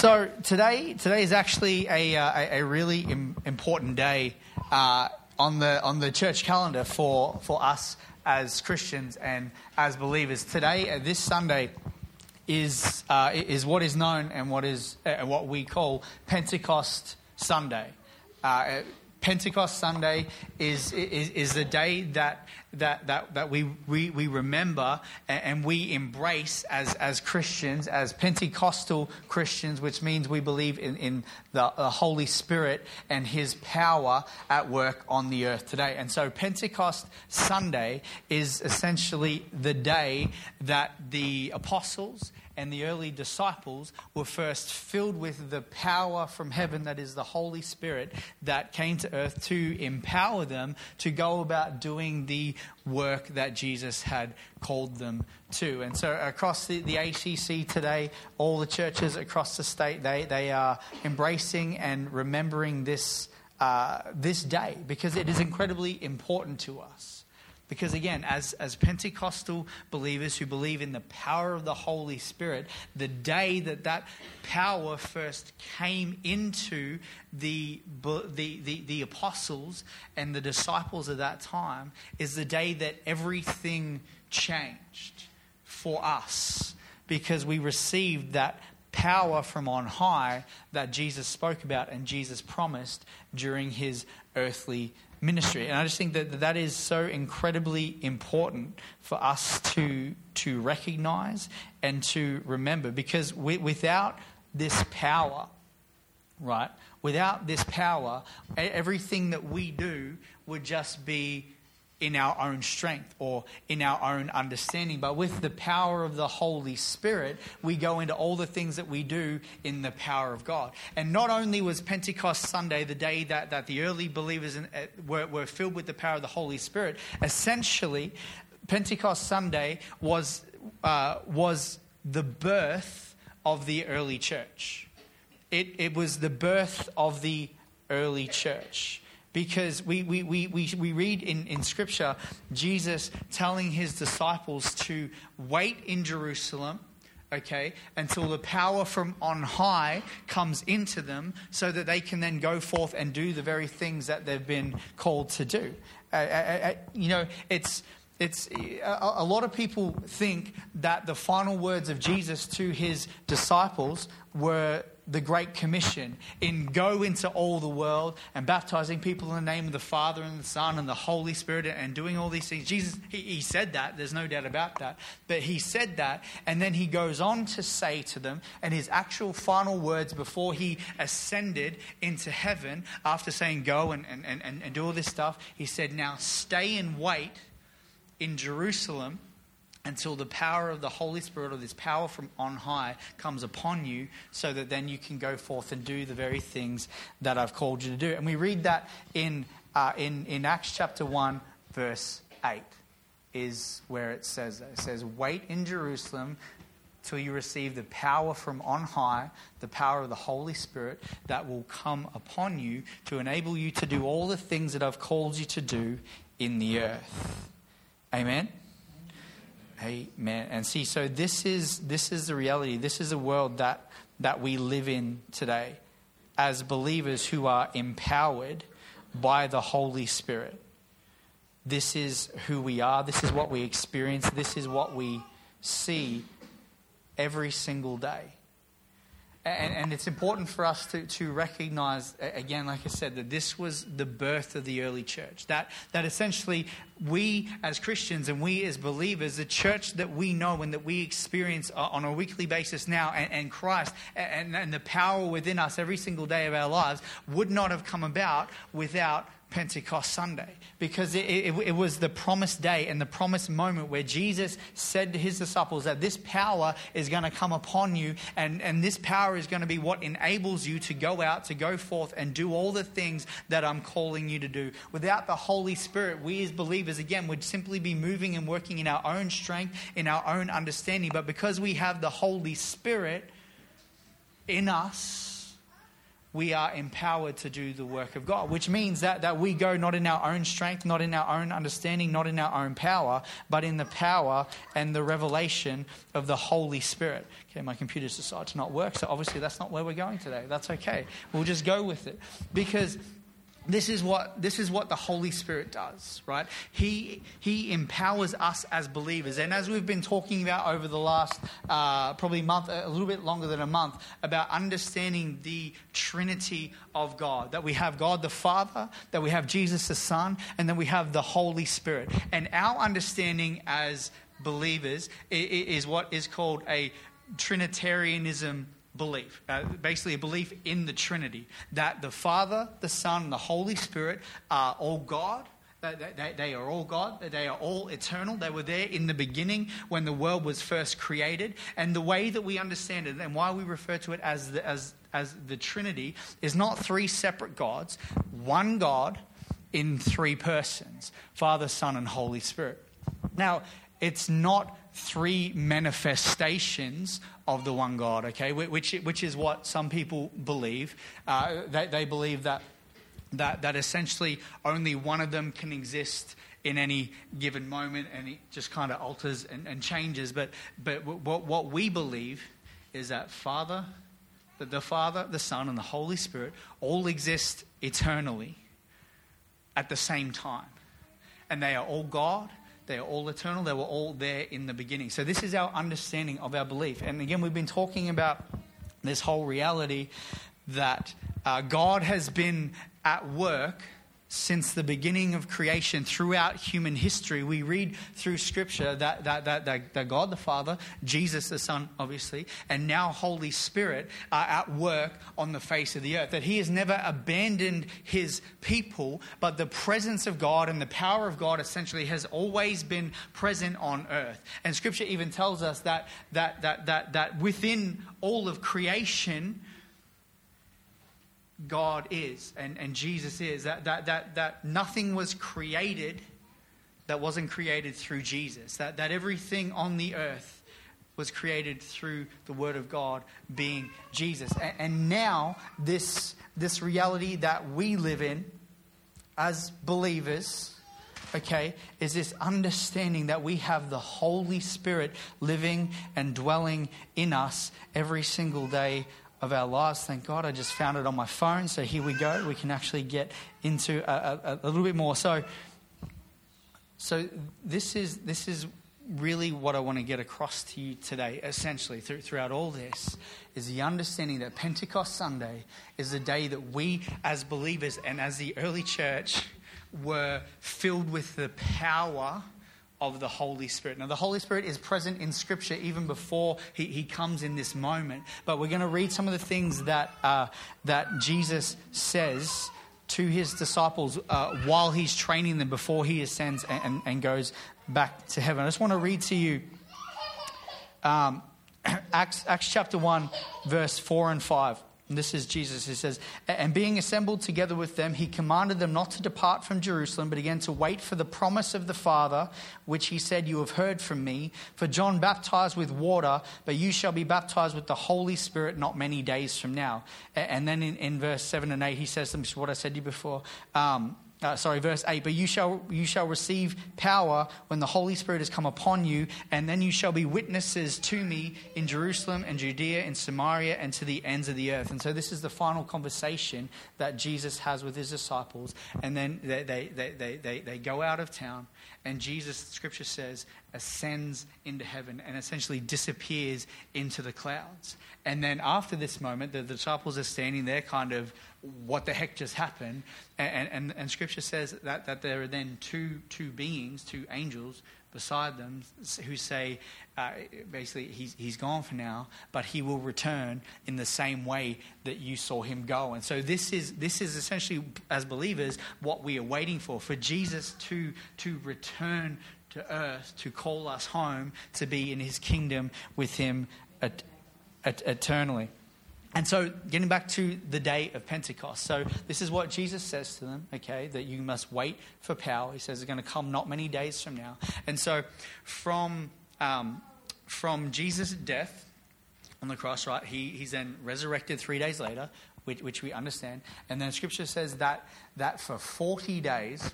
So today, today is actually a, uh, a, really Im- important day uh, on the on the church calendar for for us as Christians and as believers. Today, uh, this Sunday, is uh, is what is known and what is uh, what we call Pentecost Sunday. Pentecost Sunday is, is, is the day that, that, that, that we, we, we remember and we embrace as, as Christians, as Pentecostal Christians, which means we believe in, in the, the Holy Spirit and His power at work on the earth today. And so Pentecost Sunday is essentially the day that the apostles and the early disciples were first filled with the power from heaven, that is the Holy Spirit, that came to earth to empower them to go about doing the work that Jesus had called them to. And so, across the, the ACC today, all the churches across the state, they, they are embracing and remembering this, uh, this day because it is incredibly important to us. Because again, as, as Pentecostal believers who believe in the power of the Holy Spirit, the day that that power first came into the, the, the, the apostles and the disciples of that time is the day that everything changed for us. Because we received that power from on high that Jesus spoke about and Jesus promised during his earthly ministry. And I just think that that is so incredibly important for us to, to recognize and to remember because we, without this power, right, without this power, everything that we do would just be in our own strength or in our own understanding. But with the power of the Holy Spirit, we go into all the things that we do in the power of God. And not only was Pentecost Sunday the day that, that the early believers in, uh, were, were filled with the power of the Holy Spirit, essentially, Pentecost Sunday was, uh, was the birth of the early church. It, it was the birth of the early church because we, we, we, we, we read in, in Scripture Jesus telling his disciples to wait in Jerusalem, okay, until the power from on high comes into them so that they can then go forth and do the very things that they've been called to do. Uh, uh, uh, uh you know, it's. It's, a, a lot of people think that the final words of Jesus to his disciples were the Great Commission in go into all the world and baptizing people in the name of the Father and the Son and the Holy Spirit and doing all these things. Jesus, he, he said that, there's no doubt about that. But he said that, and then he goes on to say to them, and his actual final words before he ascended into heaven, after saying go and, and, and, and do all this stuff, he said, Now stay and wait in Jerusalem until the power of the Holy Spirit or this power from on high comes upon you, so that then you can go forth and do the very things that I've called you to do. And we read that in, uh, in, in Acts chapter 1, verse 8, is where it says that. It says, Wait in Jerusalem till you receive the power from on high, the power of the Holy Spirit that will come upon you to enable you to do all the things that I've called you to do in the earth. Amen. Amen. And see, so this is this is the reality. This is a world that that we live in today as believers who are empowered by the Holy Spirit. This is who we are. This is what we experience. This is what we see every single day. And, and, it's important for us to, to recognize, again, like I said, that this was the birth of the early church. That, that essentially we as Christians and we as believers, the church that we know and that we experience uh, on a weekly basis now, and, and Christ and, and the power within us every single day of our lives, would not have come about without Pentecost Sunday because it, it, it, was the promised day and the promised moment where Jesus said to his disciples that this power is going to come upon you, and, and this power is going to be what enables you to go out, to go forth, and do all the things that I'm calling you to do. Without the Holy Spirit, we as believers, again, would simply be moving and working in our own strength, in our own understanding. But because we have the Holy Spirit in us, we are empowered to do the work of God, which means that, that we go not in our own strength, not in our own understanding, not in our own power, but in the power and the revelation of the Holy Spirit. Okay, my computer's decided to not work, so obviously that's not where we're going today. That's okay. We'll just go with it. Because this is what this is what the holy spirit does right? He he empowers us as believers. And as we've been talking about over the last uh, probably month a little bit longer than a month about understanding the trinity of god that we have god the father that we have jesus the son and then we have the holy spirit. And our understanding as believers is what is called a trinitarianism belief, uh, basically a belief in the Trinity, that the Father, the Son, and the Holy Spirit are all God. That they, they are all God. They are all eternal. They were there in the beginning when the world was first created. And the way that we understand it and why we refer to it as the, as, as the Trinity is not three separate gods, one God in three persons Father, Son, and Holy Spirit. Now, it's not three manifestations of the one God, okay, which, which is what some people believe. Uh, they, they believe that, that, that essentially only one of them can exist in any given moment and it just kind of alters and, and changes. But, but what, what we believe is that Father, that the Father, the Son, and the Holy Spirit all exist eternally at the same time. And they are all God they are all eternal. They were all there in the beginning. So, this is our understanding of our belief. And again, we've been talking about this whole reality that uh, God has been at work since the beginning of creation throughout human history. We read through Scripture that, that, that, that, that God the Father, Jesus the Son, obviously, and now Holy Spirit are at work on the face of the earth. That He has never abandoned His people, but the presence of God and the power of God essentially has always been present on earth. And Scripture even tells us that, that, that, that, that within all of creation, God is and, and Jesus is. That, that, that, that nothing was created that wasn't created through Jesus. That, that everything on the earth was created through the Word of God being Jesus. And, and now, this, this reality that we live in as believers okay, is this understanding that we have the Holy Spirit living and dwelling in us every single day of our lives. Thank God I just found it on my phone. So here we go. We can actually get into a, a, a little bit more. So, so this is this is really what I want to get across to you today, essentially, through, throughout all this, is the understanding that Pentecost Sunday is the day that we, as believers and as the early church, were filled with the power of the Holy Spirit. Now, the Holy Spirit is present in Scripture even before he, he comes in this moment. But we're going to read some of the things that, uh, that Jesus says to his disciples uh, while he's training them before he ascends and, and, and, goes back to heaven. I just want to read to you um, Acts, Acts chapter 1, verse 4 and 5. And this is Jesus He says, And being assembled together with them, he commanded them not to depart from Jerusalem, but again to wait for the promise of the Father, which he said, You have heard from me. For John baptized with water, but you shall be baptized with the Holy Spirit not many days from now. And then in, in verse 7 and 8, he says, This is what I said to you before. Um, uh, sorry, verse 8, but you shall, you shall receive power when the Holy Spirit has come upon you, and then you shall be witnesses to me in Jerusalem and Judea and Samaria and to the ends of the earth. And so this is the final conversation that Jesus has with his disciples. And then they, they, they, they, they, they go out of town, and Jesus, scripture says, ascends into heaven and essentially disappears into the clouds. And then after this moment, the, the disciples are standing there kind of what the heck just happened? And, and, and scripture says that, that there are then two, two beings, two angels beside them who say, uh, basically, he's, he's gone for now, but he will return in the same way that you saw him go. And so this is, this is essentially, as believers, what we are waiting for, for Jesus to, to return to earth, to call us home, to be in his kingdom with him et- et- eternally. And so, getting back to the day of Pentecost. So, this is what Jesus says to them, okay, that you must wait for power. He says it's going to come not many days from now. And so, from, um, from Jesus' death on the cross, right? He, he's then resurrected three days later, which, which we understand. And then scripture says that, that for 40 days,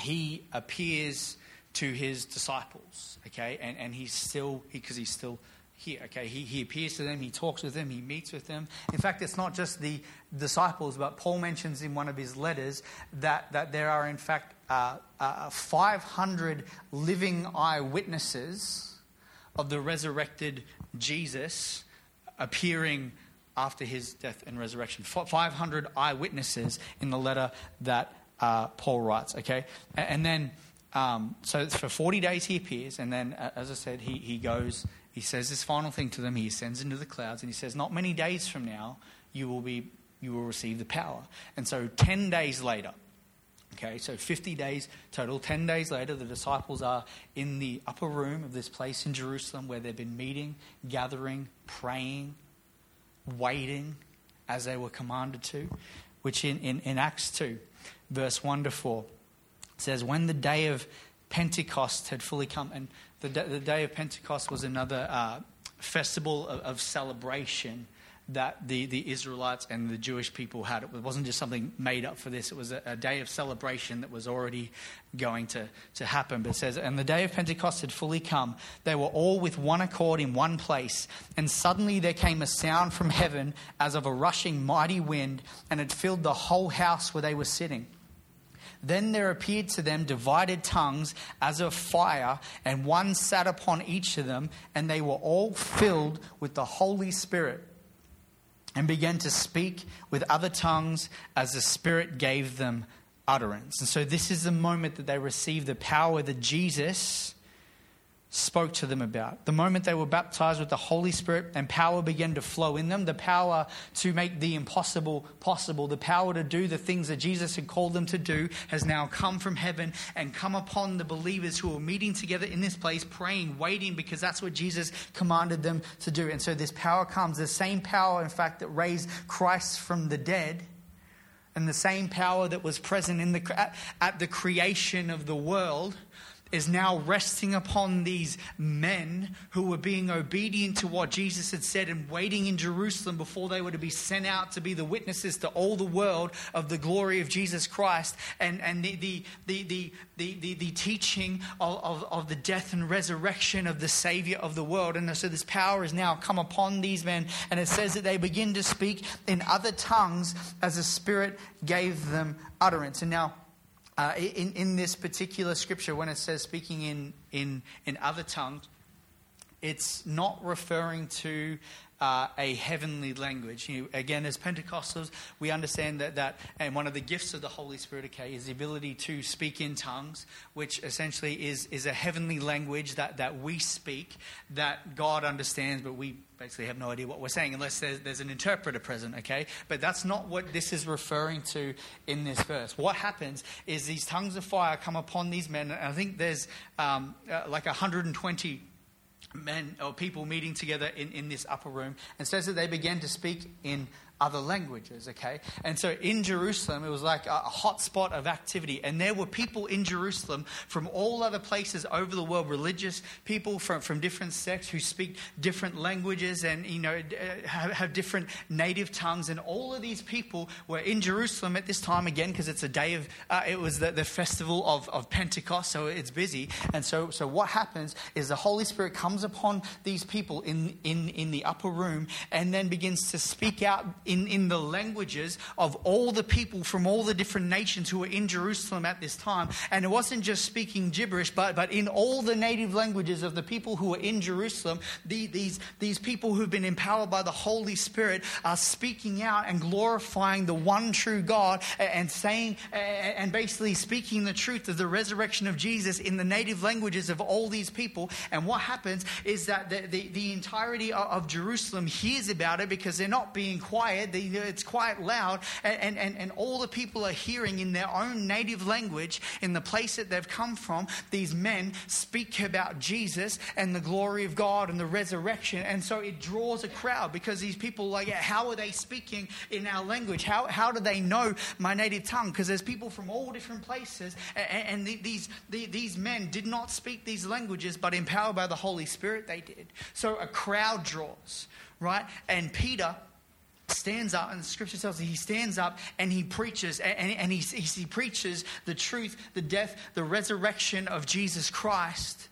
he appears to his disciples, okay? And, and he's still, because he, he's still here, okay? He, he appears to them, he talks with them, he meets with them. In fact, it's not just the disciples, but Paul mentions in one of his letters that, that there are, in fact, uh, uh, 500 living eyewitnesses of the resurrected Jesus appearing after his death and resurrection. 500 eyewitnesses in the letter that uh, Paul writes, okay? And then, um, so for 40 days he appears, and then, as I said, he, he goes, he says this final thing to them, he ascends into the clouds, and he says, Not many days from now, you will, be, you will receive the power. And so 10 days later, Okay, so 50 days total. 10 days later, the disciples are in the upper room of this place in Jerusalem where they've been meeting, gathering, praying, waiting as they were commanded to, which in, in, in Acts 2, verse 1 to 4, says, When the day of Pentecost had fully come, and the, the day of Pentecost was another uh, festival of, of celebration that the, the Israelites and the Jewish people had. It wasn't just something made up for this, it was a, a, day of celebration that was already going to, to happen. But it says, And the day of Pentecost had fully come. They were all with one accord in one place. And suddenly there came a sound from heaven as of a rushing mighty wind, and it filled the whole house where they were sitting. Then there appeared to them divided tongues as of fire, and one sat upon each of them, and they were all filled with the Holy Spirit and began to speak with other tongues as the Spirit gave them utterance. And so, this is the moment that they received the power that Jesus spoke to them about. The moment they were baptized with the Holy Spirit and power began to flow in them, the power to make the impossible possible, the power to do the things that Jesus had called them to do, has now come from heaven and come upon the believers who are meeting together in this place, praying, waiting, because that's what Jesus commanded them to do. And so this power comes, the same power, in fact, that raised Christ from the dead. And the same power that was present in the, at, at the creation of the world is now resting upon these men who were being obedient to what Jesus had said and waiting in Jerusalem before they were to be sent out to be the witnesses to all the world of the glory of Jesus Christ and, and the, the, the, the, the, teaching of, of, of the death and resurrection of the Savior of the world. And so this power has now come upon these men, and it says that they begin to speak in other tongues as the Spirit gave them utterance. And now, uh, in, in this particular scripture, when it says speaking in, in, in other tongues, it's not referring to uh, a heavenly language. You know, again, as Pentecostals, we understand that, that, and one of the gifts of the Holy Spirit, okay, is the ability to speak in tongues, which essentially is, is a heavenly language that, that we speak, that God understands, but we basically have no idea what we're saying unless there's, there's an interpreter present, okay? But that's not what this is referring to in this verse. What happens is these tongues of fire come upon these men, and I think there's um, uh, like 120 men or people meeting together in, in this upper room. And says that they began to speak in other languages, okay? And so in Jerusalem, it was like a, hot spot of activity. And there were people in Jerusalem from all other places over the world, religious people from, from different sects who speak different languages and, you know, uh, have, have different native tongues. And all of these people were in Jerusalem at this time, again, because it's a day of, uh, it was the, the festival of, of Pentecost, so it's busy. And so, so what happens is the Holy Spirit comes upon these people in, in, in the upper room and then begins to speak out in, in the languages of all the people from all the different nations who were in Jerusalem at this time. And it wasn't just speaking gibberish, but, but in all the native languages of the people who were in Jerusalem, the, these, these people who've been empowered by the Holy Spirit are speaking out and glorifying the one true God and saying and basically speaking the truth of the resurrection of Jesus in the native languages of all these people. And what happens is that the, the, the entirety of Jerusalem hears about it because they're not being quiet quiet, it's quite loud, and, and, and all the people are hearing in their own native language, in the place that they've come from, these men speak about Jesus and the glory of God and the resurrection. And so it draws a crowd because these people, like, how are they speaking in our language? How, how do they know my native tongue? Because there's people from all different places, and, and the, these, the, these men did not speak these languages, but empowered by the Holy Spirit, they did. So a crowd draws, right? And Peter stands up, and the scripture tells us he stands up and he preaches, and, and he, he preaches the truth, the death, the resurrection of Jesus Christ.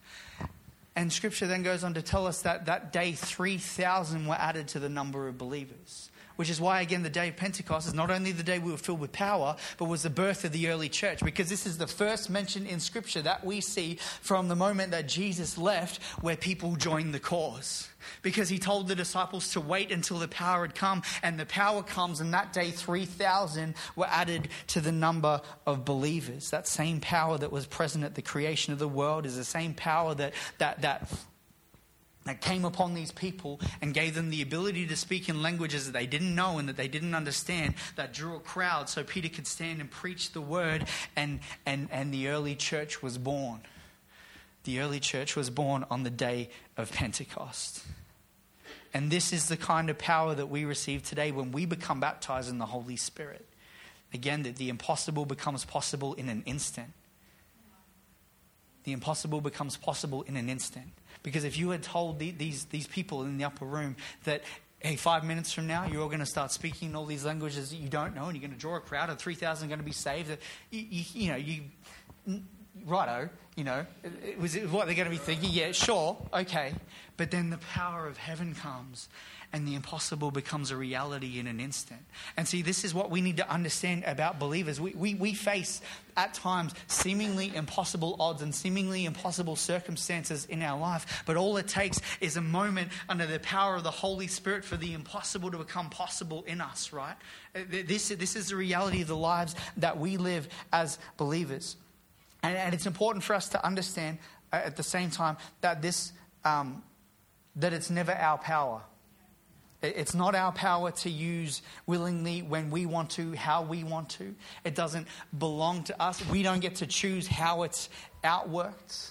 And scripture then goes on to tell us that that day 3,000 were added to the number of believers which is why, again, the day of Pentecost is not only the day we were filled with power, but was the birth of the early church, because this is the first mention in Scripture that we see from the moment that Jesus left where people joined the cause. Because he told the disciples to wait until the power had come, and the power comes, and that day 3,000 were added to the number of believers. That same power that was present at the creation of the world is the same power that, that, that that came upon these people and gave them the ability to speak in languages that they didn't know and that they didn't understand, that drew a crowd so Peter could stand and preach the word, and, and, and the early church was born. The early church was born on the day of Pentecost. And this is the kind of power that we receive today when we become baptized in the Holy Spirit. Again, that the impossible becomes possible in an instant. The impossible becomes possible in an instant. Because if you had told the, these, these people in the upper room that, hey, five minutes from now, you're all going to start speaking all these languages that you don't know, and you're going to draw a crowd, and 3,000 are going to be saved, you, you, you know, you, righto, you know, was it what they're going to be thinking? Yeah, sure, okay. But then the power of heaven comes and the impossible becomes a reality in an instant. And see, this is what we need to understand about believers. We, we, we face at times seemingly impossible odds and seemingly impossible circumstances in our life, but all it takes is a moment under the power of the Holy Spirit for the impossible to become possible in us, right? This, this is the reality of the lives that we live as believers. And, and it's important for us to understand uh, at the same time that this. Um, that it's never our power it's not our power to use willingly when we want to, how we want to. It doesn't belong to us. We don't get to choose how it's outworked.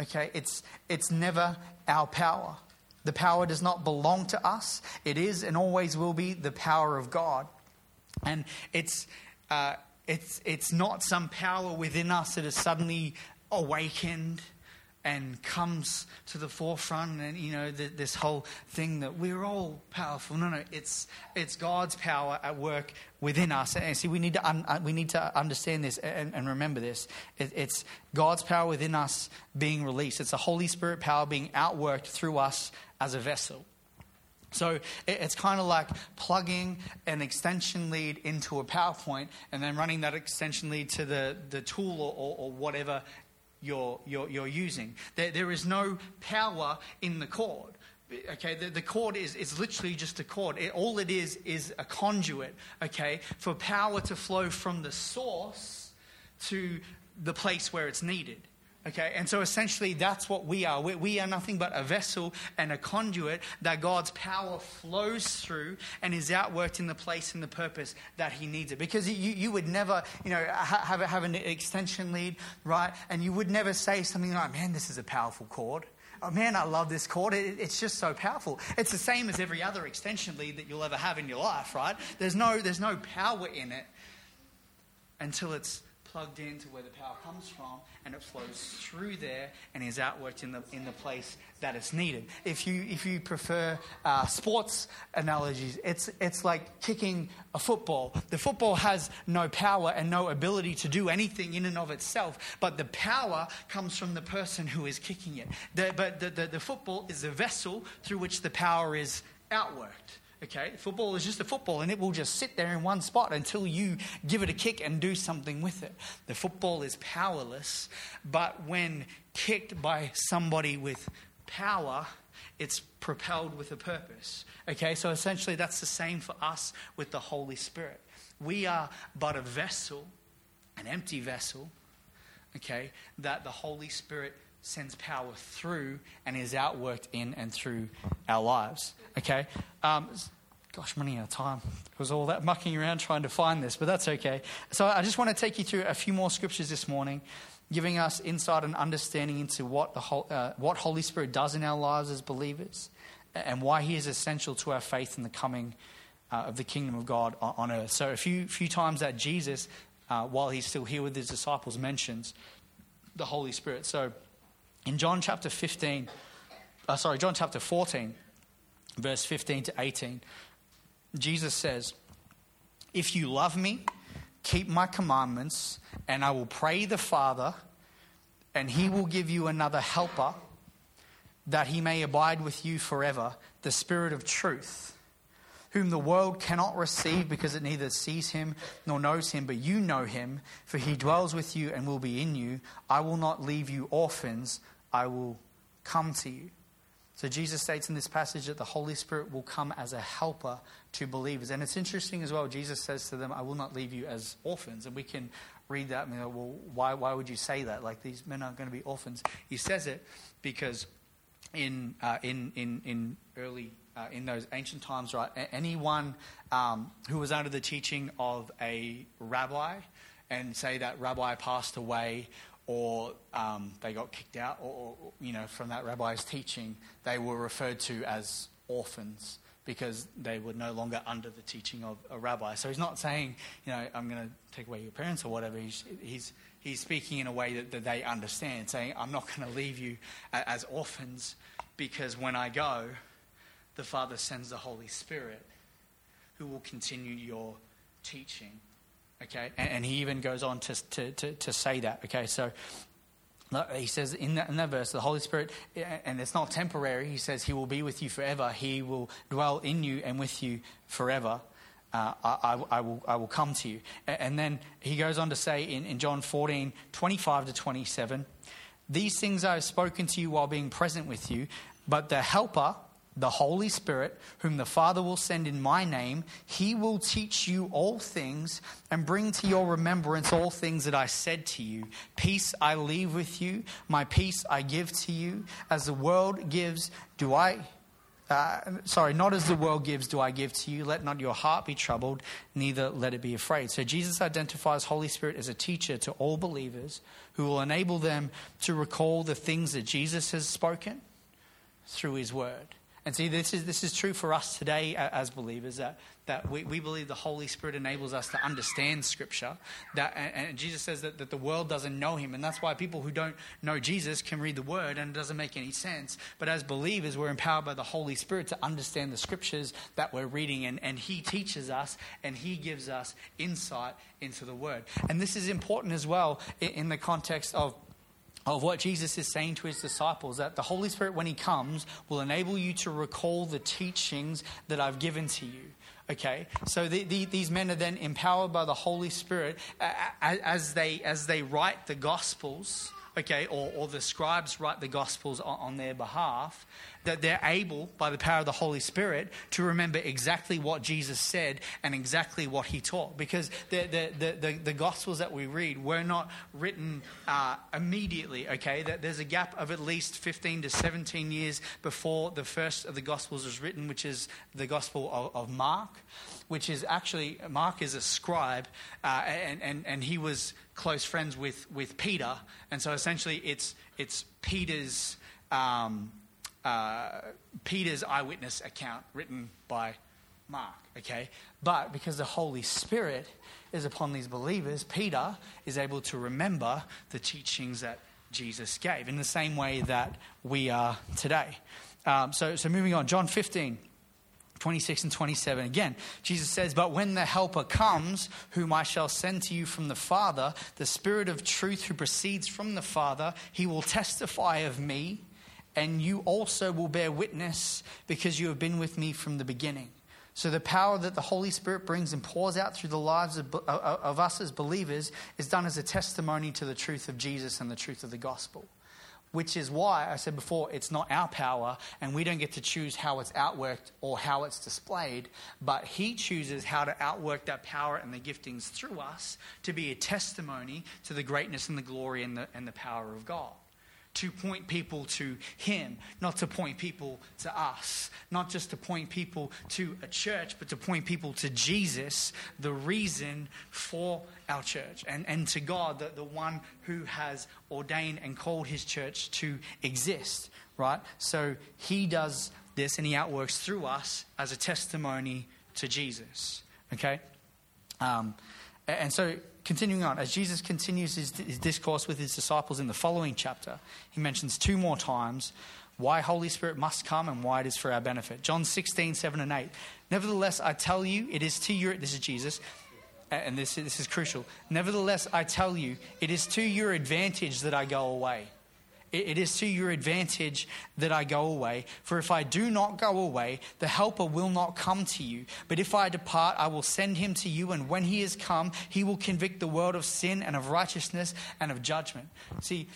Okay, it's, it's never our power. The power does not belong to us. It is and always will be the power of God. And it's, uh, it's, it's not some power within us that is suddenly awakened and comes to the forefront and you know the, this whole thing that we're all powerful. No no it's it's god's power at work within us. And see we need to un, uh, we need to understand this and, and remember this. It, it's god's power within us being released. It's the holy spirit power being outworked through us as a vessel so it's kind of like plugging an extension lead into a PowerPoint and then running that extension lead to the, the tool or, or, or whatever you're, you're, you're using. There, there is no power in the cord. Okay, the, the cord is, is literally just a cord. It, all it is is a conduit, okay, for power to flow from the source to the place where it's needed. Okay, and so essentially that's what we are. We, we, are nothing but a vessel and a conduit that God's power flows through and is outworked in the place and the purpose that He needs it. Because you, you would never, you know, have, have an extension lead, right? And you would never say something like, man, this is a powerful cord. Oh man, I love this cord. It, it's just so powerful. It's the same as every other extension lead that you'll ever have in your life, right? There's no, there's no power in it until it's plugged into where the power comes from and it flows through there and is outworked in the, in the place that it's needed. If you, if you prefer uh, sports analogies, it's, it's like kicking a football. The football has no power and no ability to do anything in and of itself, but the power comes from the person who is kicking it. The, but the, the, the football is a vessel through which the power is outworked. Okay, football is just a football and it will just sit there in one spot until you give it a kick and do something with it. The football is powerless, but when kicked by somebody with power, it's propelled with a purpose. Okay, so essentially that's the same for us with the Holy Spirit. We are but a vessel, an empty vessel, okay, that the Holy Spirit sends power through and is outworked in and through our lives. Okay? Um, Gosh, I'm running out of time. It was all that mucking around trying to find this, but that's okay. So I just want to take you through a few more scriptures this morning, giving us insight and understanding into what, the, uh, what Holy Spirit does in our lives as believers and why he is essential to our faith in the coming uh, of the kingdom of God on, on, earth. So a few, few times that Jesus, uh, while he's still here with his disciples, mentions the Holy Spirit. So in John chapter 15, uh, sorry, John chapter 14, verse 15 to 18, Jesus says, If you love me, keep my commandments, and I will pray the Father, and he will give you another helper, that he may abide with you forever, the Spirit of truth whom the world cannot receive because it neither sees him nor knows him, but you know him, for he dwells with you and will be in you. I will not leave you orphans, I will come to you. So Jesus states in this passage that the Holy Spirit will come as a helper to believers. And it's interesting as well, Jesus says to them, I will not leave you as orphans. And we can read that and go, well, why, why would you say that? Like these men aren't going to be orphans. He says it because in, uh, in, in, in early uh, in those ancient times, right? Anyone um, who was under the teaching of a rabbi, and say that rabbi passed away, or um, they got kicked out, or, or, you know, from that rabbi's teaching, they were referred to as orphans because they were no longer under the teaching of a rabbi. So he's not saying, you know, I'm going to take away your parents or whatever. He's, he's, he's speaking in a way that, that they understand, saying, I'm not going to leave you as orphans because when I go, the Father sends the Holy Spirit who will continue your teaching. Okay? And, and he even goes on to, to, to, to, say that. Okay? So he says in that, in that verse, the Holy Spirit, and it's not temporary, he says he will be with you forever. He will dwell in you and with you forever. Uh, I, I, will, I will come to you. And then he goes on to say in, in John 14, 25 to 27, These things I have spoken to you while being present with you, but the Helper, the Holy Spirit, whom the Father will send in my name, he will teach you all things and bring to your remembrance all things that I said to you. Peace I leave with you, my peace I give to you. As the world gives, do I. Uh, sorry, not as the world gives, do I give to you. Let not your heart be troubled, neither let it be afraid. So Jesus identifies Holy Spirit as a teacher to all believers who will enable them to recall the things that Jesus has spoken through his word. And see, this is, this is true for us today as believers that, that we, we believe the Holy Spirit enables us to understand Scripture. That, and, and Jesus says that, that the world doesn't know Him. And that's why people who don't know Jesus can read the Word and it doesn't make any sense. But as believers, we're empowered by the Holy Spirit to understand the Scriptures that we're reading. And, and He teaches us and He gives us insight into the Word. And this is important as well in, in the context of of what Jesus is saying to his disciples that the Holy Spirit, when he comes, will enable you to recall the teachings that I've given to you. Okay, so the, the, these men are then empowered by the Holy Spirit as they, as they write the Gospels okay, or, or the scribes write the Gospels on, on, their behalf, that they're able, by the power of the Holy Spirit, to remember exactly what Jesus said and exactly what he taught. Because the, the, the, the, the Gospels that we read were not written uh, immediately, okay? That there's a gap of at least 15 to 17 years before the first of the Gospels was written, which is the Gospel of, of Mark, which is actually, Mark is a scribe, uh, and, and, and he was close friends with, with Peter. And so essentially, it's, it's Peter's. Um, uh, Peter's eyewitness account written by Mark, okay? But because the Holy Spirit is upon these believers, Peter is able to remember the teachings that Jesus gave in the same way that we are today. Um, so, so moving on, John 15. 26 and 27 again jesus says but when the helper comes whom i shall send to you from the father the spirit of truth who proceeds from the father he will testify of me and you also will bear witness because you have been with me from the beginning. So, the power that the Holy Spirit brings and pours out through the lives of, of, of, us as believers is done as a testimony to the truth of Jesus and the truth of the gospel. Which is why I said before, it's not our power, and we don't get to choose how it's outworked or how it's displayed, but He chooses how to outwork that power and the giftings through us to be a testimony to the greatness and the glory and the, and the power of God to point people to Him, not to point people to us, not just to point people to a church, but to point people to Jesus, the reason for our church, and, and to God, the, the one who has ordained and called His church to exist, right? So He does this and He outworks through us as a testimony to Jesus, okay? Um, and so, continuing on, as Jesus continues his, his, discourse with his disciples in the following chapter, he mentions two more times why Holy Spirit must come and why it is for our benefit. John 16, 7 and 8. Nevertheless, I tell you, it is to your, this is Jesus, and this, this is crucial. Nevertheless, I tell you, it is to your advantage that I go away. It is to your advantage that I go away. For if I do not go away, the Helper will not come to you. But if I depart, I will send him to you. And when he is come, he will convict the world of sin and of righteousness and of judgment. See,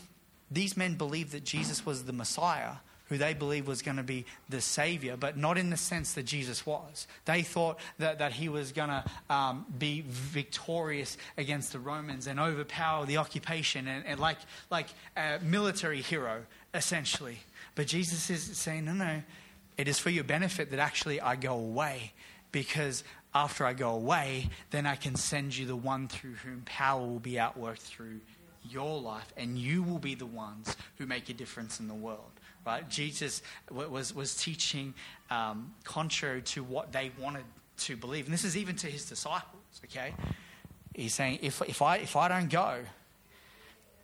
these men believed that Jesus was the Messiah who they believed was going to be the Savior, but not in the sense that Jesus was. They thought that, that he was going to um, be victorious against the Romans and overpower the occupation, and, and like, like a military hero, essentially. But Jesus is saying, no, no, it is for your benefit that actually I go away, because after I go away, then I can send you the one through whom power will be outworked through your life, and you will be the ones who make a difference in the world right? Jesus was, was teaching um, contrary to what they wanted to believe. And this is even to his disciples, okay? He's saying, if, if, I, if I don't go,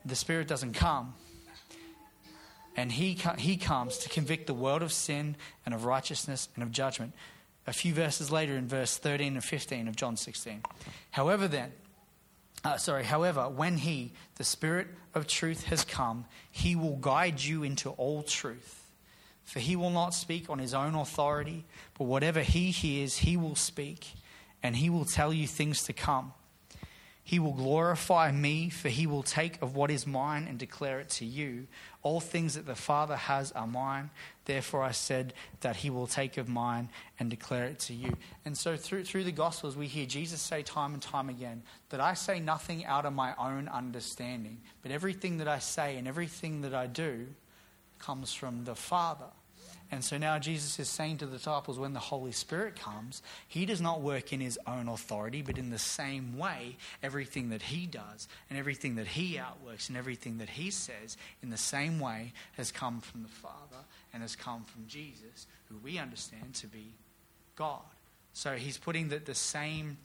the Spirit doesn't come. And he, he comes to convict the world of sin and of righteousness and of judgment. A few verses later, in verse 13 and 15 of John 16. However, then, uh, sorry, however, when He, the Spirit of truth, has come, He will guide you into all truth. For He will not speak on His own authority, but whatever He hears, He will speak, and He will tell you things to come. He will glorify me, for he will take of what is mine and declare it to you. All things that the Father has are mine. Therefore, I said that he will take of mine and declare it to you. And so, through, through the Gospels, we hear Jesus say time and time again that I say nothing out of my own understanding, but everything that I say and everything that I do comes from the Father. And so now Jesus is saying to the disciples when the Holy Spirit comes, he does not work in his own authority, but in the same way, everything that he does and everything that he outworks and everything that he says, in the same way, has come from the Father and has come from Jesus, who we understand to be God. So he's putting the, the, same,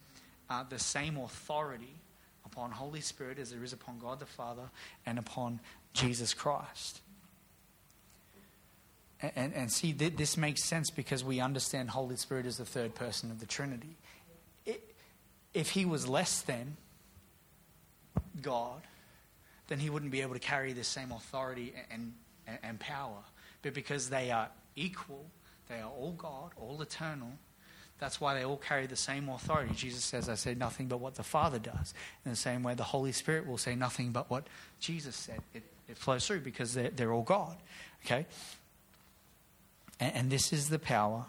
uh, the same authority upon Holy Spirit as there is upon God the Father and upon Jesus Christ. And, and see, th- this makes sense because we understand Holy Spirit as the third person of the Trinity. It, if he was less than God, then he wouldn't be able to carry the same authority and, and, and power. But because they are equal, they are all God, all eternal, that's why they all carry the same authority. Jesus says, I say nothing but what the Father does. In the same way, the Holy Spirit will say nothing but what Jesus said. It, it flows through because they're, they're all God. Okay? And, and this is the power,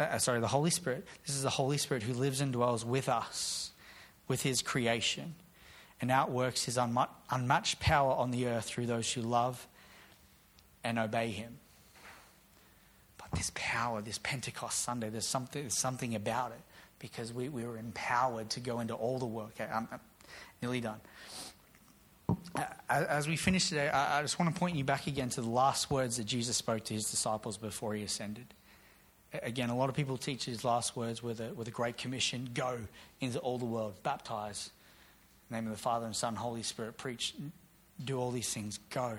uh, uh, sorry, the Holy Spirit. This is the Holy Spirit who lives and dwells with us, with his creation, and outworks his unmatched power on the earth through those who love and obey him. But this power, this Pentecost Sunday, there's something, there's something about it because we, we were empowered to go into all the work. I'm, I'm nearly done as we finish today, I just want to point you back again to the last words that Jesus spoke to his disciples before he ascended. Again, a lot of people teach his last words with a, with a great commission go into all the world, baptize. name of the Father and Son, Holy Spirit, preach, do all these things, go.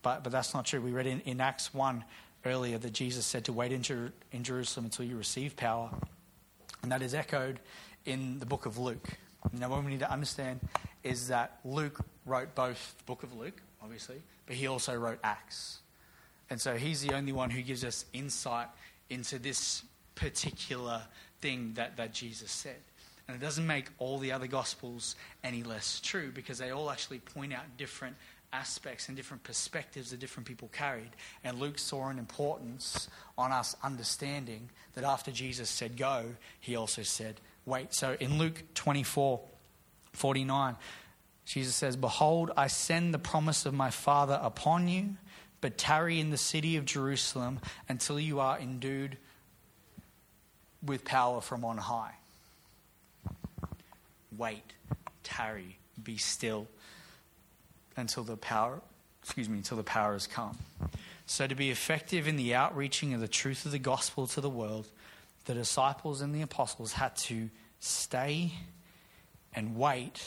But, but that's not true. We read in, in Acts 1 earlier that Jesus said to wait in, Jer- in Jerusalem until you receive power. And that is echoed in the book of Luke. Now, what we need to understand is that Luke wrote both the book of Luke, obviously, but he also wrote Acts. And so he's the only one who gives us insight into this particular thing that, that Jesus said. And it doesn't make all the other gospels any less true because they all actually point out different aspects and different perspectives that different people carried. And Luke saw an importance on us understanding that after Jesus said go, he also said wait. So in Luke 24 49, Jesus says, Behold, I send the promise of my Father upon you, but tarry in the city of Jerusalem until you are endued with power from on high. Wait, tarry, be still until the power, excuse me, until the power has come. So, to be effective in the outreaching of the truth of the gospel to the world, the disciples and the apostles had to stay and wait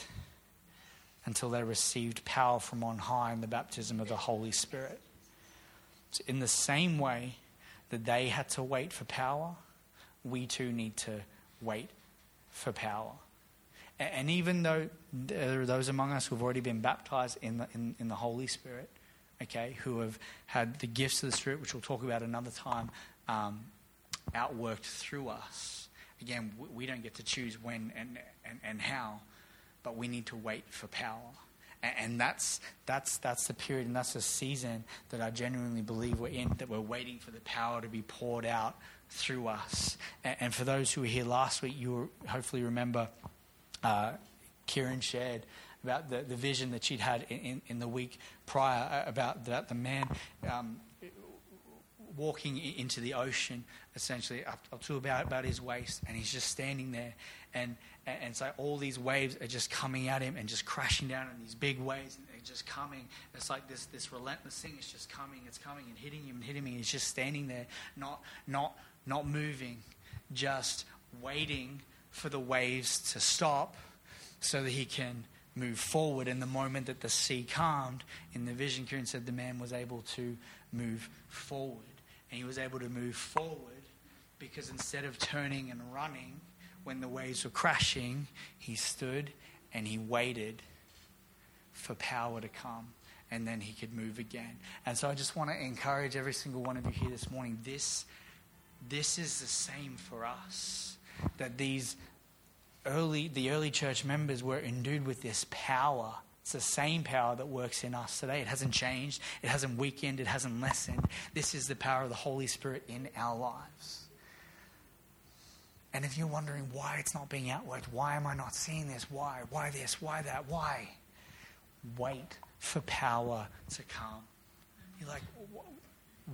until they received power from on high in the baptism of the Holy Spirit. So in the same way that they had to wait for power, we too need to wait for power. And even though there are those among us who have already been baptized in the, in, in the Holy Spirit, okay, who have had the gifts of the Spirit, which we'll talk about another time, um, outworked through us. Again, we don't get to choose when and, and, and how, but we need to wait for power. And that's, that's, that's the period and that's the season that I genuinely believe we're in, that we're waiting for the power to be poured out through us. And for those who were here last week, you hopefully remember uh, Kieran shared about the, the vision that she'd had in, in, in the week prior uh, about, about the man um, walking into the ocean, essentially up, up to about, about his waist, and he's just standing there. And, and, and so all these waves are just coming at him and just crashing down in these big waves, and they're just coming. It's like this, this relentless thing is just coming, it's coming and hitting him and hitting me. He's just standing there, not, not, not moving, just waiting for the waves to stop so that he can move forward. And the moment that the sea calmed, in the vision, Kieran said the man was able to move forward. And he was able to move forward because instead of turning and running when the waves were crashing, he stood and he waited for power to come and then he could move again. And so I just want to encourage every single one of you here this morning. This, this is the same for us. That these early, the early church members were endued with this power. It's the same power that works in us today. It hasn't changed, it hasn't weakened, it hasn't lessened. This is the power of the Holy Spirit in our lives. And if you're wondering why it's not being outworked, why am I not seeing this? Why? Why this? Why that? Why? Wait for power to come. You're like,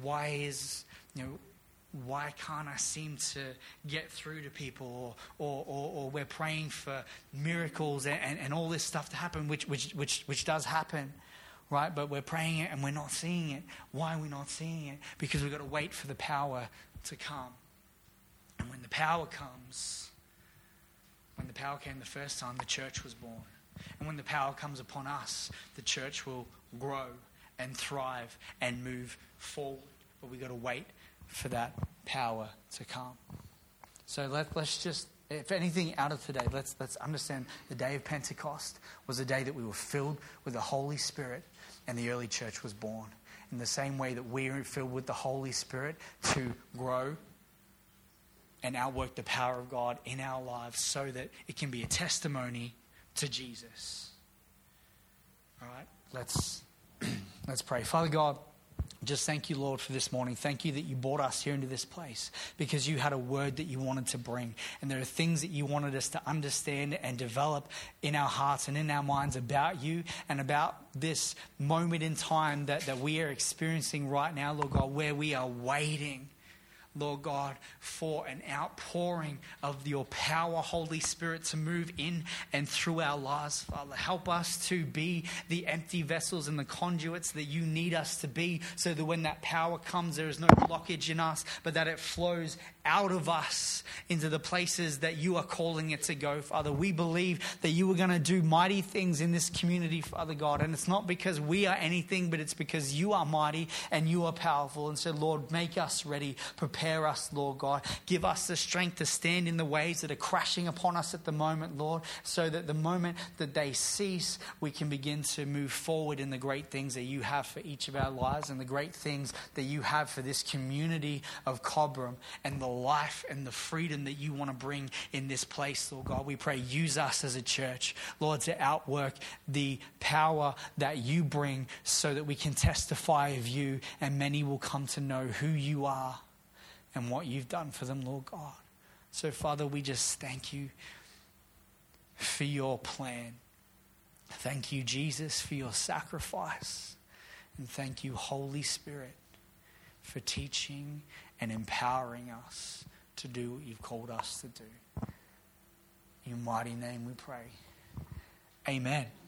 why is, you know, why can't I seem to get through to people? Or, or, or, or we're praying for miracles and, and, and, all this stuff to happen, which, which, which, which does happen, right? But we're praying it and we're not seeing it. Why are we not seeing it? Because we've got to wait for the power to come. And when the power comes, when the power came the first time, the church was born. And when the power comes upon us, the church will grow and thrive and move forward. But we've got to wait for that power to come. So let, let's just, if anything out of today, let's, let's understand the day of Pentecost was a day that we were filled with the Holy Spirit and the early church was born. In the same way that we are filled with the Holy Spirit to grow and outwork the power of God in our lives so that it can be a testimony to Jesus. All right, let's, let's pray. Father God, just thank you, Lord, for this morning. Thank you that you brought us here into this place because you had a word that you wanted to bring. And there are things that you wanted us to understand and develop in our hearts and in our minds about you and about this moment in time that, that we are experiencing right now, Lord God, where we are waiting Lord God, for an outpouring of your power, Holy Spirit, to move in and through our lives, Father. Help us to be the empty vessels and the conduits that you need us to be, so that when that power comes, there is no blockage in us, but that it flows out of us into the places that you are calling it to go, Father. We believe that you are going to do mighty things in this community, Father God. And it's not because we are anything, but it's because you are mighty and you are powerful. And so, Lord, make us ready. Prepare us, Lord God. Give us the strength to stand in the waves that are crashing upon us at the moment, Lord, so that the moment that they cease, we can begin to move forward in the great things that you have for each of our lives and the great things that you have for this community of Cobram and the life and the freedom that you want to bring in this place, Lord God. We pray, use us as a church, Lord, to outwork the power that you bring so that we can testify of you and many will come to know who you are and what you've done for them, Lord God. So, Father, we just thank you for your plan Thank you, Jesus, for your sacrifice. And thank you, Holy Spirit, for teaching and empowering us to do what you've called us to do. In your mighty name we pray. Amen.